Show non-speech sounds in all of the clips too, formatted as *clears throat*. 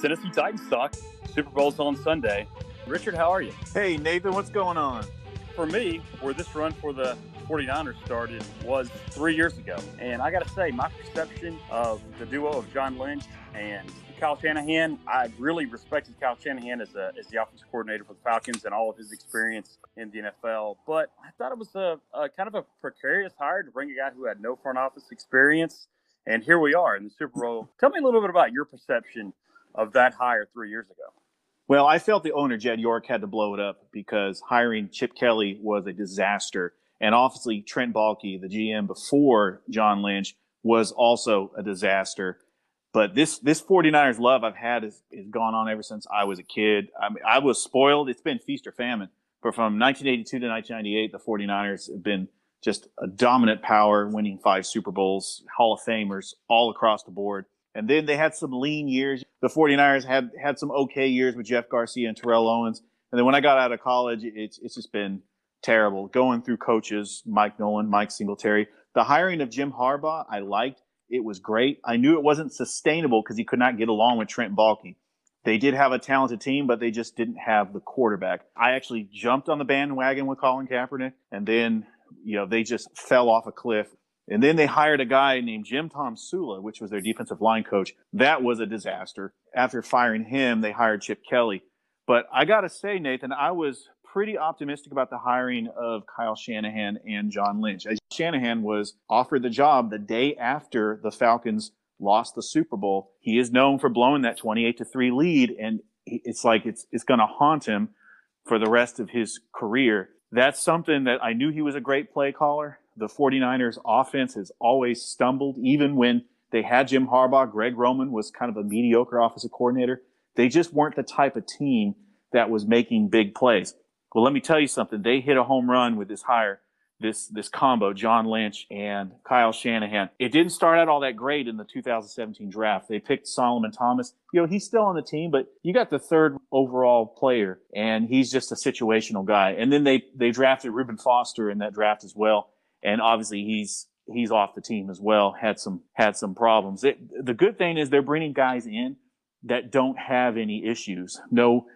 Tennessee Titans talk. Super Bowl's on Sunday. Richard, how are you? Hey, Nathan, what's going on? For me, where this run for the 49ers started was three years ago. And I got to say, my perception of the duo of John Lynch and Kyle Shanahan, I really respected Kyle Shanahan as, a, as the offensive coordinator for the Falcons and all of his experience in the NFL. But I thought it was a, a kind of a precarious hire to bring a guy who had no front office experience. And here we are in the Super Bowl. Tell me a little bit about your perception of that hire three years ago. Well, I felt the owner, Jed York, had to blow it up because hiring Chip Kelly was a disaster. And obviously, Trent Baalke, the GM before John Lynch, was also a disaster. But this this 49ers love I've had has gone on ever since I was a kid. I mean, I was spoiled. It's been feast or famine. But from 1982 to 1998, the 49ers have been just a dominant power, winning five Super Bowls, Hall of Famers all across the board. And then they had some lean years. The 49ers had had some okay years with Jeff Garcia and Terrell Owens. And then when I got out of college, it's it's just been terrible. Going through coaches, Mike Nolan, Mike Singletary. The hiring of Jim Harbaugh, I liked. It was great. I knew it wasn't sustainable because he could not get along with Trent Baalke. They did have a talented team, but they just didn't have the quarterback. I actually jumped on the bandwagon with Colin Kaepernick, and then you know they just fell off a cliff and then they hired a guy named Jim Tomsula, which was their defensive line coach. That was a disaster. After firing him, they hired Chip Kelly. But I got to say, Nathan, I was pretty optimistic about the hiring of Kyle Shanahan and John Lynch. As Shanahan was offered the job the day after the Falcons lost the Super Bowl. He is known for blowing that 28 to 3 lead and it's like it's it's going to haunt him for the rest of his career. That's something that I knew he was a great play caller the 49ers offense has always stumbled, even when they had Jim Harbaugh. Greg Roman was kind of a mediocre offensive coordinator. They just weren't the type of team that was making big plays. Well, let me tell you something. They hit a home run with this hire this this combo, John Lynch and Kyle Shanahan. It didn't start out all that great in the 2017 draft. They picked Solomon Thomas. You know, he's still on the team, but you got the third overall player, and he's just a situational guy. And then they they drafted Reuben Foster in that draft as well and obviously he's he's off the team as well. Had some had some problems. It, the good thing is they're bringing guys in that don't have any issues, no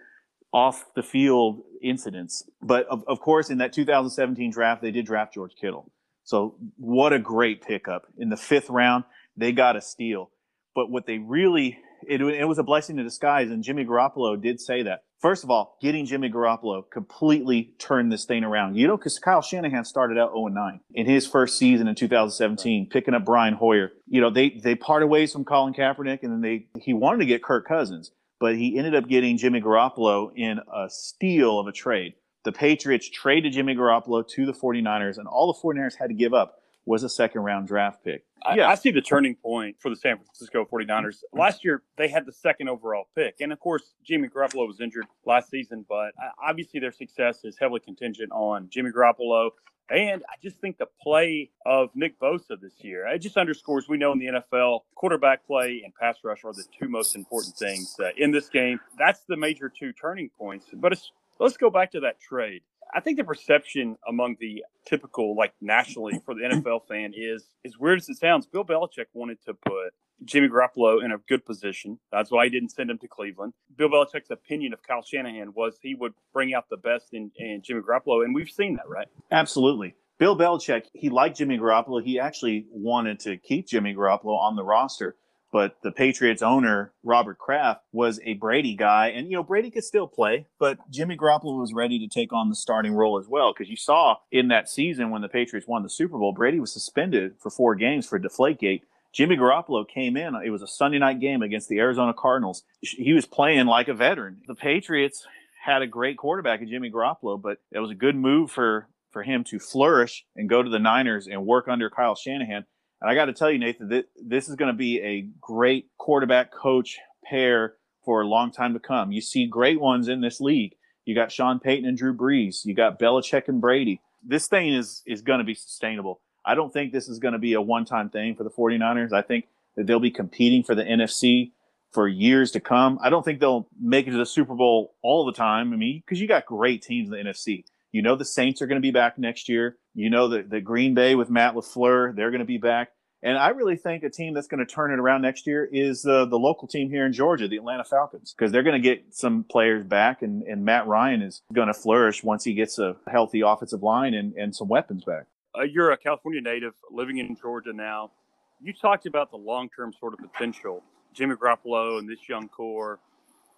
off the field incidents. But of, of course, in that 2017 draft, they did draft George Kittle. So what a great pickup in the fifth round. They got a steal. But what they really it, it was a blessing in disguise, and Jimmy Garoppolo did say that. First of all, getting Jimmy Garoppolo completely turned this thing around. You know, because Kyle Shanahan started out 0 9 in his first season in 2017, picking up Brian Hoyer. You know, they they parted ways from Colin Kaepernick, and then they he wanted to get Kirk Cousins, but he ended up getting Jimmy Garoppolo in a steal of a trade. The Patriots traded Jimmy Garoppolo to the 49ers, and all the 49ers had to give up was a second round draft pick. I, I, see the turning point for the San Francisco 49ers. Mm-hmm. Last year, they had the second overall pick. And of course, Jimmy Garoppolo was injured last season, but uh, obviously their success is heavily contingent on Jimmy Garoppolo. And I just think the play of Nick Bosa this year, it just underscores we know in the NFL, quarterback play and pass rush are the two most important things uh, in this game. That's the major two turning points. But uh, let's go back to that trade. I think the perception among the typical, like nationally for the NFL fan is, as weird as it sounds, Bill Belichick wanted to put Jimmy Garoppolo in a good position. That's why he didn't send him to Cleveland. Bill Belichick's opinion of Kyle Shanahan was he would bring out the best in, in Jimmy Garoppolo, and we've seen that, right? Absolutely. Bill Belichick, he liked Jimmy Garoppolo. He actually wanted to keep Jimmy Garoppolo on the roster but the Patriots owner, Robert Kraft, was a Brady guy. And, you know, Brady could still play, but Jimmy Garoppolo was ready to take on the starting role as well. Because you saw in that season when the Patriots won the Super Bowl, Brady was suspended for four games for Deflategate. Jimmy Garoppolo came in. It was a Sunday night game against the Arizona Cardinals. He was playing like a veteran. The Patriots had a great quarterback in Jimmy Garoppolo, but it was a good move for, for him to flourish and go to the Niners and work under Kyle Shanahan and I got to tell you, Nathan, that this is going to be a great quarterback coach pair for a long time to come. You see great ones in this league. You got Sean Payton and Drew Brees. You got Belichick and Brady. This thing is is going to be sustainable. I don't think this is going to be a one-time thing for the 49ers. I think that they'll be competing for the NFC for years to come. I don't think they'll make it to the Super Bowl all the time. I mean, because you got great teams in the NFC. You know the Saints are going to be back next year. You know that the Green Bay with Matt LaFleur, they're going to be back. And I really think a team that's going to turn it around next year is uh, the local team here in Georgia, the Atlanta Falcons, because they're going to get some players back, and, and Matt Ryan is going to flourish once he gets a healthy offensive line and, and some weapons back. Uh, you're a California native living in Georgia now. You talked about the long term sort of potential. Jimmy Garoppolo and this young core,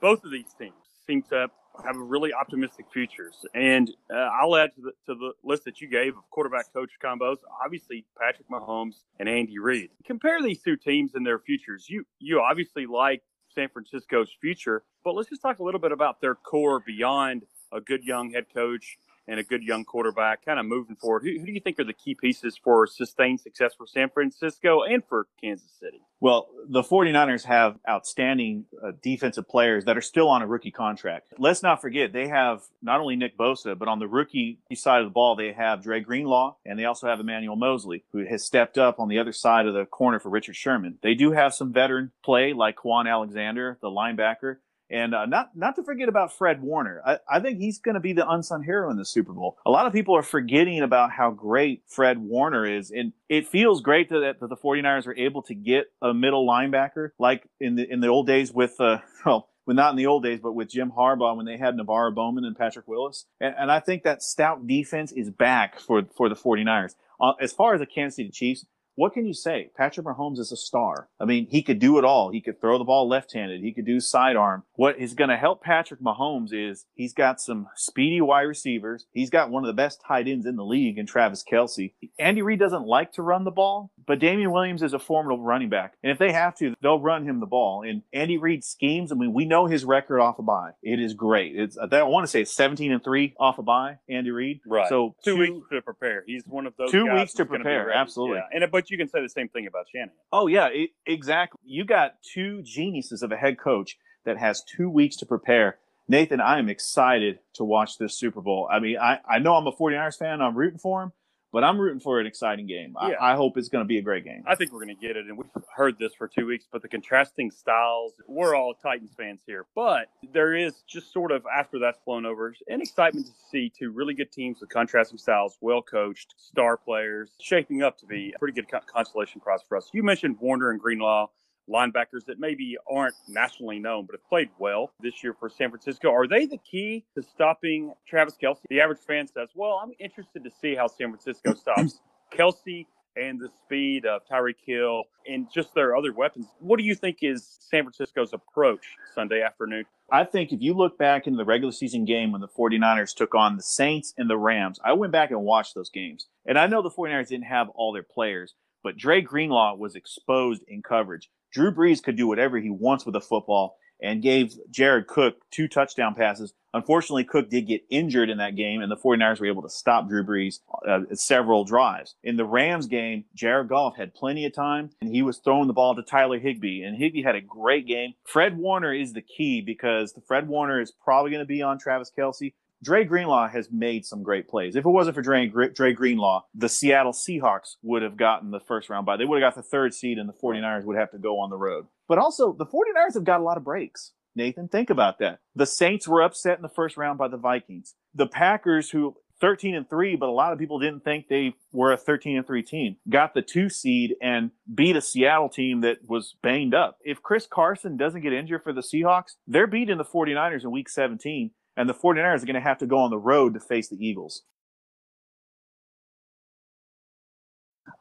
both of these teams seem to have really optimistic futures. And uh, I'll add to the, to the list that you gave of quarterback coach combos, obviously Patrick Mahomes and Andy Reid. Compare these two teams and their futures. You you obviously like San Francisco's future, but let's just talk a little bit about their core beyond a good young head coach and a good young quarterback kind of moving forward. Who, who, do you think are the key pieces for sustained success for San Francisco and for Kansas City? Well, the 49ers have outstanding uh, defensive players that are still on a rookie contract. Let's not forget, they have not only Nick Bosa, but on the rookie side of the ball, they have Dre Greenlaw, and they also have Emmanuel Moseley, who has stepped up on the other side of the corner for Richard Sherman. They do have some veteran play like Kwon Alexander, the linebacker, and uh, not not to forget about Fred Warner. I, I think he's going to be the unsung hero in the Super Bowl. A lot of people are forgetting about how great Fred Warner is. And it feels great that, that the 49ers are able to get a middle linebacker like in the in the old days with uh, *laughs* well, well, not in the old days, but with Jim Harbaugh when they had NaVorro Bowman and Patrick Willis. And, and I think that stout defense is back for, for the 49ers. Uh, as far as the Kansas City Chiefs, what can you say? Patrick Mahomes is a star. I mean, he could do it all. He could throw the ball left-handed. He could do sidearm. What is going to help Patrick Mahomes is he's got some speedy wide receivers. He's got one of the best tight ends in the league in Travis Kelce. Andy Reid doesn't like to run the ball, but Damien Williams is a formidable running back. And if they have to, they'll run him the ball. And Andy Reid schemes, I mean, we know his record off a bye. It is great. It's I want to say it's 17 and 3 off a bye, Andy Reid. Right. So two, two weeks to prepare. He's one of those two weeks to prepare. Absolutely. Yeah. And but you can say the same thing about Shanahan. Oh yeah, it, exactly. You got two geniuses of a head coach that has two weeks to prepare. Nathan, I am excited to watch this Super Bowl. I mean, I, I know I'm a 49ers fan. I'm rooting for him, but I'm rooting for an exciting game. Yeah. I, I, hope it's going to be a great game. I think we're going to get it, and we've heard this for two weeks. But the contrasting styles, we're all Titans fans here, but there is just sort of after that's blown over, an excitement to see two really good teams with contrasting styles, well coached, star players, shaping up to be a pretty good consolation prize for us. You mentioned Warner and Greenlaw linebackers that maybe aren't nationally known but have played well this year for San Francisco. Are they the key to stopping Travis Kelce? The average fan says, well, I'm interested to see how San Francisco stops *clears throat* Kelce and the speed of Tyreek Hill and just their other weapons. What do you think is San Francisco's approach Sunday afternoon? I think if you look back in the regular season game when the 49ers took on the Saints and the Rams, I went back and watched those games. And I know the 49ers didn't have all their players, but Dre Greenlaw was exposed in coverage. Drew Brees could do whatever he wants with the football and gave Jared Cook two touchdown passes. Unfortunately, Cook did get injured in that game, and the 49ers were able to stop Drew Brees uh, several drives. In the Rams game, Jared Goff had plenty of time, and he was throwing the ball to Tyler Higbee, and Higbee had a great game. Fred Warner is the key because the Fred Warner is probably going to be on Travis Kelce. Dre Greenlaw has made some great plays. If it wasn't for Dre, Dre Greenlaw, the Seattle Seahawks would have gotten the first round bye. They would have got the third seed, and the 49ers would have to go on the road. But also, the 49ers have got a lot of breaks. Nathan, think about that. The Saints were upset in the first round by the Vikings. The Packers, who 13 and 3, but a lot of people didn't think they were a 13 and 3 team. Got the 2 seed and beat a Seattle team that was banged up. If Chris Carson doesn't get injured for the Seahawks, they're beating the 49ers in week 17 and the 49ers are going to have to go on the road to face the Eagles.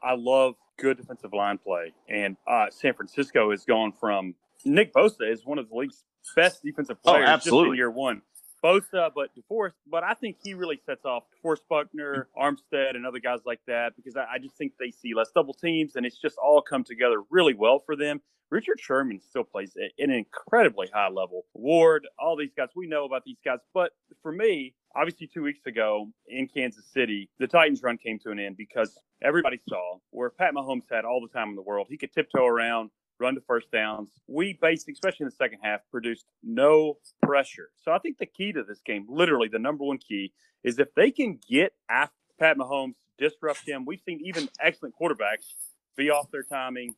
I love good defensive line play, and uh, San Francisco has gone from Nick Bosa is one of the league's best defensive oh, players oh, absolutely. just in year one. Bosa, uh, but DeForest, but I think he really sets off DeForest Buckner, Armstead, and other guys like that because I, I, just think they see less double teams and it's just all come together really well for them. Richard Sherman still plays at an incredibly high level. Ward, all these guys, we know about these guys. But for me, obviously, two weeks ago in Kansas City, the Titans run came to an end because everybody saw where Pat Mahomes had all the time in the world. He could tiptoe around, run to first downs. We basically, especially in the second half, produced no pressure. So I think the key to this game, literally the number one key, is if they can get after Pat Mahomes, disrupt him. We've seen even excellent quarterbacks be off their timing.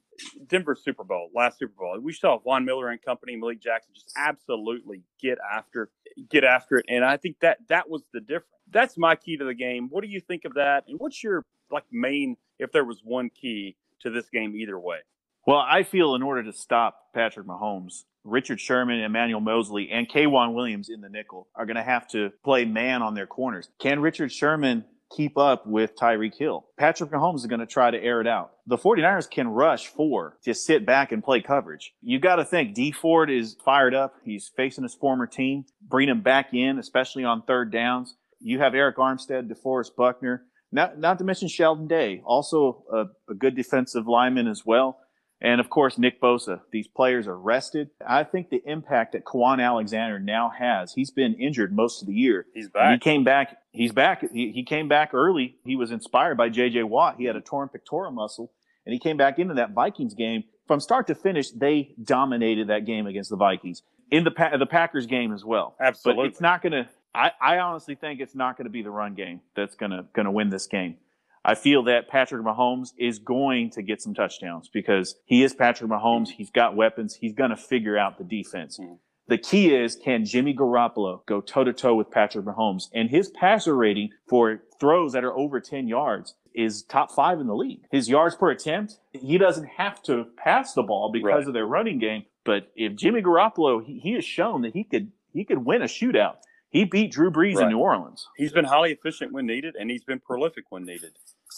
Denver Super Bowl, last Super Bowl, we saw Von Miller and company, Malik Jackson, just absolutely get after, get after it, and I think that that was the difference. That's my key to the game. What do you think of that? And what's your like main, if there was one key to this game either way. Well, I feel in order to stop Patrick Mahomes, Richard Sherman, Emmanuel Moseley, and K'Waun Williams in the nickel are going to have to play man on their corners. Can Richard Sherman keep up with Tyreek Hill? Patrick Mahomes is going to try to air it out. The 49ers can rush four, just sit back and play coverage. You got to think Dee Ford is fired up. He's facing his former team. Bring him back in, especially on third downs. You have Arik Armstead, DeForest Buckner, not, not to mention Sheldon Day, also a, a good defensive lineman as well. And of course, Nick Bosa. These players are rested. I think the impact that Kwon Alexander now has, he's been injured most of the year. He's back. He came back. He's back. He, he came back early. He was inspired by J.J. Watt. He had a mm-hmm. torn pectoral muscle, and he came back into that Vikings game. From start to finish, they dominated that game against the Vikings. In the the Packers game as well. Absolutely. But it's not going to. I, I honestly think it's not going to be the run game that's going to going to win this game. I feel that Patrick Mahomes is going to get some touchdowns because he is Patrick Mahomes. He's got weapons. He's going to figure out the defense. Mm. The key is can Jimmy Garoppolo go toe to toe with Patrick Mahomes? And his passer rating for throws that are over 10 yards is top five in the league. His yards per attempt, he doesn't have to pass the ball because right. of their running game. But if Jimmy Garoppolo, he, he has shown that he could he could win a shootout. He beat Drew Brees right. in New Orleans. He's been highly efficient when needed, and he's been prolific when needed.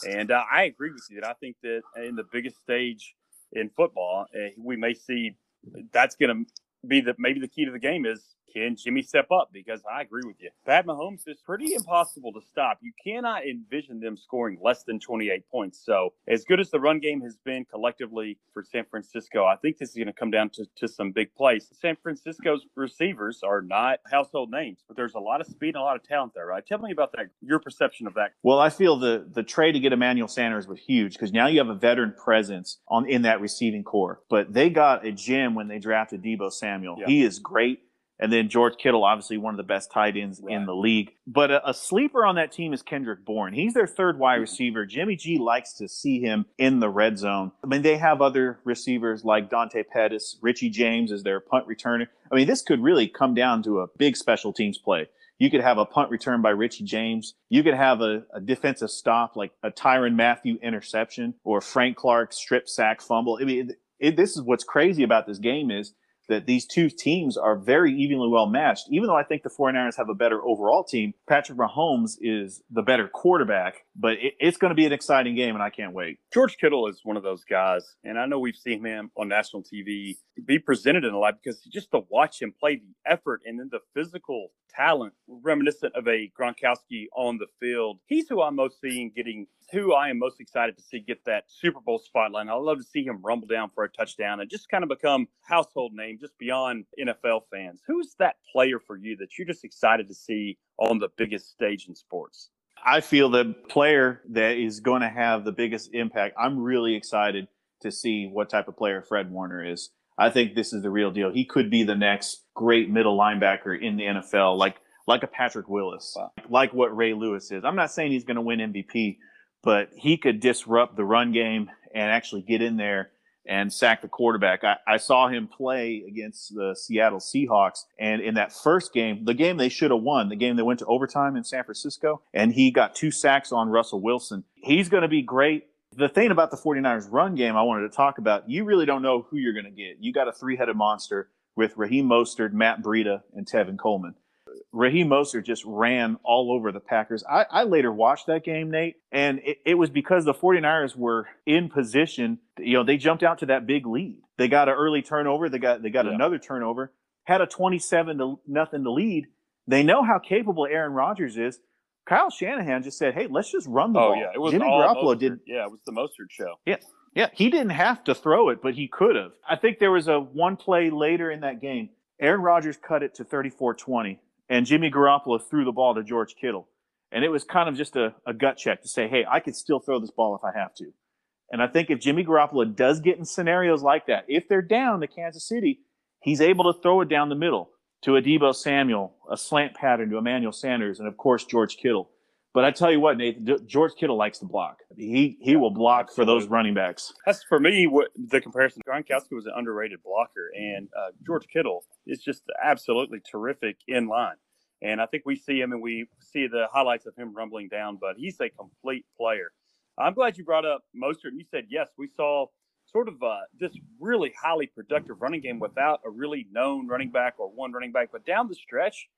And uh, I agree with you that I think that in the biggest stage in football, uh, we may see that's going to be the maybe the key to the game is can Jimmy step up? Because I agree with you. Pat Mahomes is pretty impossible to stop. You cannot envision them scoring less than 28 points. So, as good as the run game has been collectively for San Francisco, I think this is going to come down to, to some big plays. San Francisco's receivers are not household names, but there's a lot of speed and a lot of talent there, right? Tell me about that, your perception of that. Well, I feel the the trade to get Emmanuel Sanders was huge because now you have a veteran presence on in that receiving corps. But they got a gem when they drafted Deebo Samuel. Yeah. He is great. And then George Kittle, obviously one of the best tight ends right. in the league. But a, a, sleeper on that team is Kendrick Bourne. He's their third wide receiver. Jimmy G likes to see him in the red zone. I mean, they have other receivers like Dante Pettis, Richie James is their punt returner. I mean, this could really come down to a big special teams play. You could have a punt return by Richie James. You could have a, a defensive stop like a Tyrann Mathieu interception or Frank Clark strip sack fumble. I mean, it, it, this is what's crazy about this game is that these two teams are very evenly well matched. Even though I think the 49ers have a better overall team, Patrick Mahomes is the better quarterback, but it, it's going to be an exciting game, and I can't wait. George Kittle is one of those guys, and I know we've seen him on national TV be presented in a lot because just to watch him play the effort and then the physical talent reminiscent of a Gronkowski on the field. He's who I'm most seeing getting who I am most excited to see get that Super Bowl spotlight. I love to see him rumble down for a touchdown and just kind of become household name just beyond NFL fans. Who's that player for you that you're just excited to see on the biggest stage in sports? I feel the player that is going to have the biggest impact. I'm really excited to see what type of player Fred Warner is. I think this is the real deal. He could be the next great middle linebacker in the NFL, like like a Patrick Willis, wow. like what Ray Lewis is. I'm not saying he's going to win MVP, but he could disrupt the run game and actually get in there and sack the quarterback. I, I, saw him play against the Seattle Seahawks. And in that first game, the game they should have won, the game they went to overtime in San Francisco, and he got two sacks on Russell Wilson. He's going to be great. The thing about the 49ers run game I wanted to talk about, you really don't know who you're going to get. You got a three headed monster with Raheem Mostert, Matt Breida, and Tevin Coleman. Raheem Mostert just ran all over the Packers. I, I later watched that game, Nate, and it, it, was because the 49ers were in position. You know, they jumped out to that big lead. They got an early turnover. They got they got yeah. another turnover. Had a 27 to nothing to lead. They know how capable Aaron Rodgers is. Kyle Shanahan just said, "Hey, let's just run the oh, ball." yeah, it was Jimmy Garoppolo did. Yeah, it was the Mostert show. Yeah, yeah, he didn't have to throw it, but he could have. I think there was a one play later in that game. Aaron Rodgers cut it to 34-20, and Jimmy Garoppolo threw the ball to George Kittle, and it was kind of just a, a gut check to say, "Hey, I could still throw this ball if I have to." And I think if Jimmy Garoppolo does get in scenarios like that, if they're down to Kansas City, he's able to throw it down the middle to a Deebo Samuel, a slant pattern to Emmanuel Sanders, and of course George Kittle. But I tell you what, Nathan, George Kittle likes to block. He he will block for those running backs. That's for me what the comparison. Gronkowski was an underrated blocker, and uh, George Kittle is just absolutely terrific in line. And I think we see him and we see the highlights of him rumbling down, but he's a complete player. I'm glad you brought up Mostert. You said yes, we saw sort of uh, this really highly productive running game without a really known running back or one running back. But down the stretch,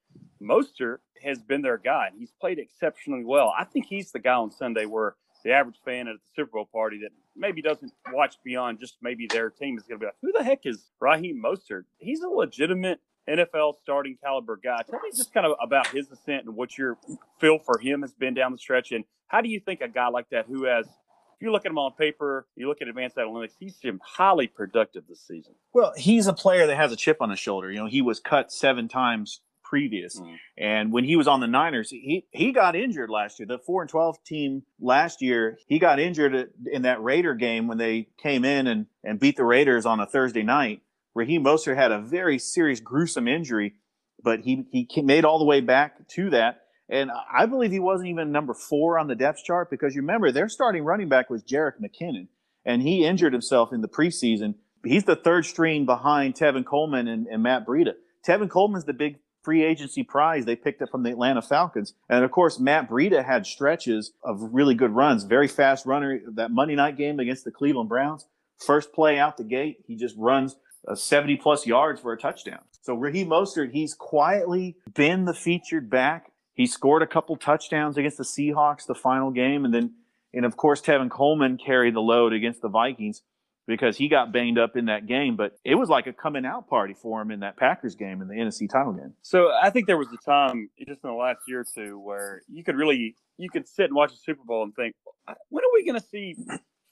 Mostert has been their guy. He's played exceptionally well. I think he's the guy on Sunday where the average fan at the Super Bowl party that maybe doesn't watch beyond just maybe their team is going to be like, who the heck is Raheem Mostert? He's a legitimate NFL starting caliber guy. Tell me just kind of about his ascent and what your feel for him has been down the stretch. And how do you think a guy like that who has if you look at him on paper, you look at advanced analytics, he's been highly productive this season. Well, he's a player that has a chip on his shoulder. You know, he was cut seven times previous. Mm. And when he was on the Niners, he he got injured last year. The 4 and 12 team last year, he got injured in that Raider game when they came in and, and beat the Raiders on a Thursday night. Raheem Mostert had a very serious, gruesome injury, but he, he made all the way back to that. And I believe he wasn't even number four on the depth chart because you remember their starting running back was Jerick McKinnon, and he injured himself in the preseason. He's the third string behind Tevin Coleman and, and Matt Breida. Tevin Coleman's the big free agency prize they picked up from the Atlanta Falcons. And of course, Matt Breida had stretches of really good runs, very fast runner. That Monday night game against the Cleveland Browns, first play out the gate, he just runs uh, 70 plus yards for a touchdown. So Raheem Mostert, he's quietly been the featured back he scored a couple touchdowns against the Seahawks the final game, and then and of course Tevin Coleman carried the load against the Vikings because he got banged up in that game. But it was like a coming out party for him in that Packers game in the NFC title game. So I think there was a time just in the last year or two where you could really you could sit and watch the Super Bowl and think, when are we going to see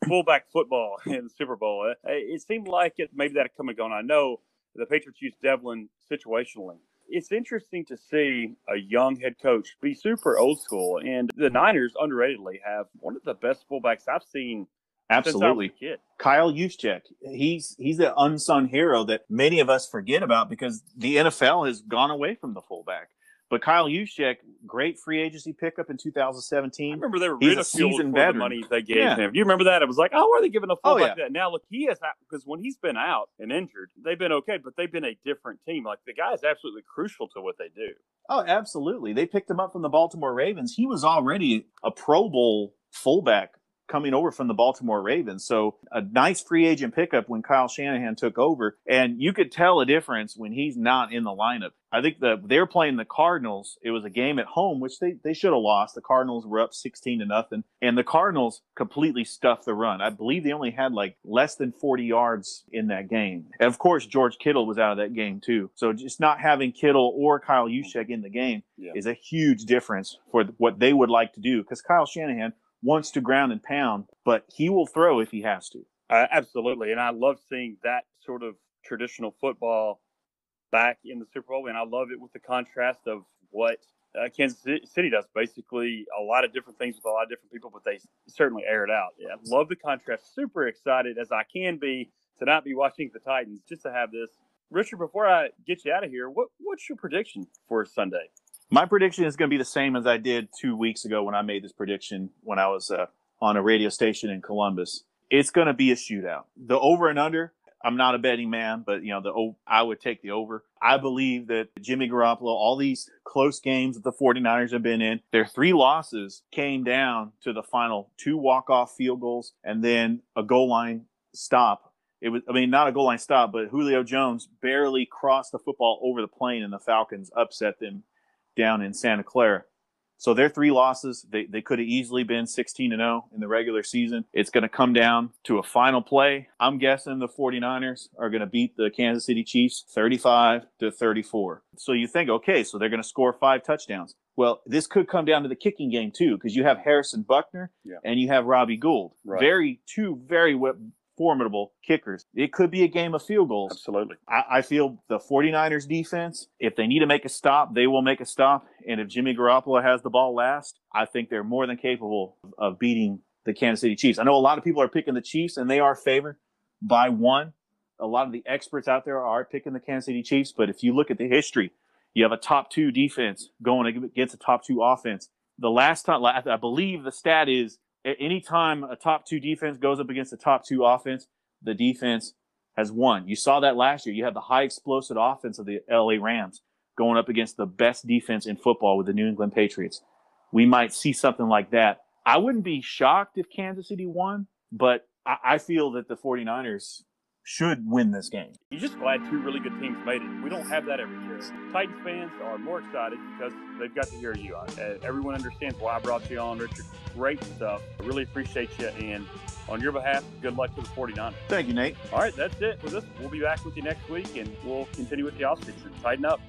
fullback football *laughs* in the Super Bowl? It, it seemed like it maybe that had come and gone. I know the Patriots used Develin situationally it's interesting to see a young head coach be super old school. And the Niners, underratedly, have one of the best fullbacks I've seen. Absolutely, Kyle Juszczyk. He's he's an unsung hero that many of us forget about because the NFL has gone away from the fullback. But Kyle Juszczyk, great free agency pickup in 2017. I remember they were He's ridiculed for veteran. the money they gave yeah. him. Do you remember that? It was like, oh, why are they giving a fullback oh, yeah. that? Now look, he has because when he's been out and injured, they've been okay, but they've been a different team. Like the guy is absolutely crucial to what they do. Oh, absolutely. They picked him up from the Baltimore Ravens. He was already a Pro Bowl fullback coming over from the Baltimore Ravens. So a nice free agent pickup when Kyle Shanahan took over. And you could tell a difference when he's not in the lineup. I think the they're playing the Cardinals. It was a game at home, which they, they should have lost. The Cardinals were up 16 to nothing. And the Cardinals completely stuffed the run. I believe they only had like less than 40 yards in that game. And of course, George Kittle was out of that game too. So just not having Kittle or Kyle Juszczyk in the game yeah. is a huge difference for what they would like to do. Because Kyle Shanahan wants to ground and pound, but he will throw if he has to. Uh, absolutely. And I love seeing that sort of traditional football back in the Super Bowl. And I love it with the contrast of what uh, Kansas City does. Basically, a lot of different things with a lot of different people, but they certainly air it out. Yeah, I love the contrast. Super excited as I can be to not be watching the Titans, just to have this. Richard, before I get you out of here, what, what's your prediction for Sunday? My prediction is going to be the same as I did two weeks ago when I made this prediction when I was uh, on a radio station in Columbus. It's going to be a shootout. The over and under. I'm not a betting man, but you know the I would take the over. I believe that Jimmy Garoppolo, all these close games that the 49ers have been in, their three losses came down to the final two walk-off field goals and then a goal line stop it was, I mean, not a goal line stop, but Julio Jones barely crossed the football over the plane and the Falcons upset them down in Santa Clara. So their three losses, they, they could have easily been 16 to 0 in the regular season. It's going to come down to a final play. I'm guessing the 49ers are going to beat the Kansas City Chiefs 35 to 34. So you think, okay, so they're going to score five touchdowns. Well, this could come down to the kicking game too, because you have Harrison Butker yeah. and you have Robbie Gould. Right. Very two very formidable kickers. It could be a game of field goals. Absolutely. I, I, feel the 49ers defense, if they need to make a stop, they will make a stop. And if Jimmy Garoppolo has the ball last, I think they're more than capable of beating the Kansas City Chiefs. I know a lot of people are picking the Chiefs and they are favored by one. A lot of the experts out there are picking the Kansas City Chiefs, but if you look at the history, you have a top two defense going against a top two offense. The last time, I believe the stat is anytime a top two defense goes up against a top two offense, the defense has won. You saw that last year. You had the high explosive offense of the LA Rams going up against the best defense in football with the New England Patriots. We might see something like that I wouldn't be shocked if Kansas City won, but I, I feel that the 49ers should win this game. You're just glad two really good teams made it. We don't have that every year. Titans fans are more excited because they've got to hear you. Uh, everyone understands why I brought you on, Richard. Great stuff. I really appreciate you. And on your behalf, good luck to the 49ers. Thank you, Nate. All right, that's it for this. We'll be back with you next week and we'll continue with the offseason. Tighten up.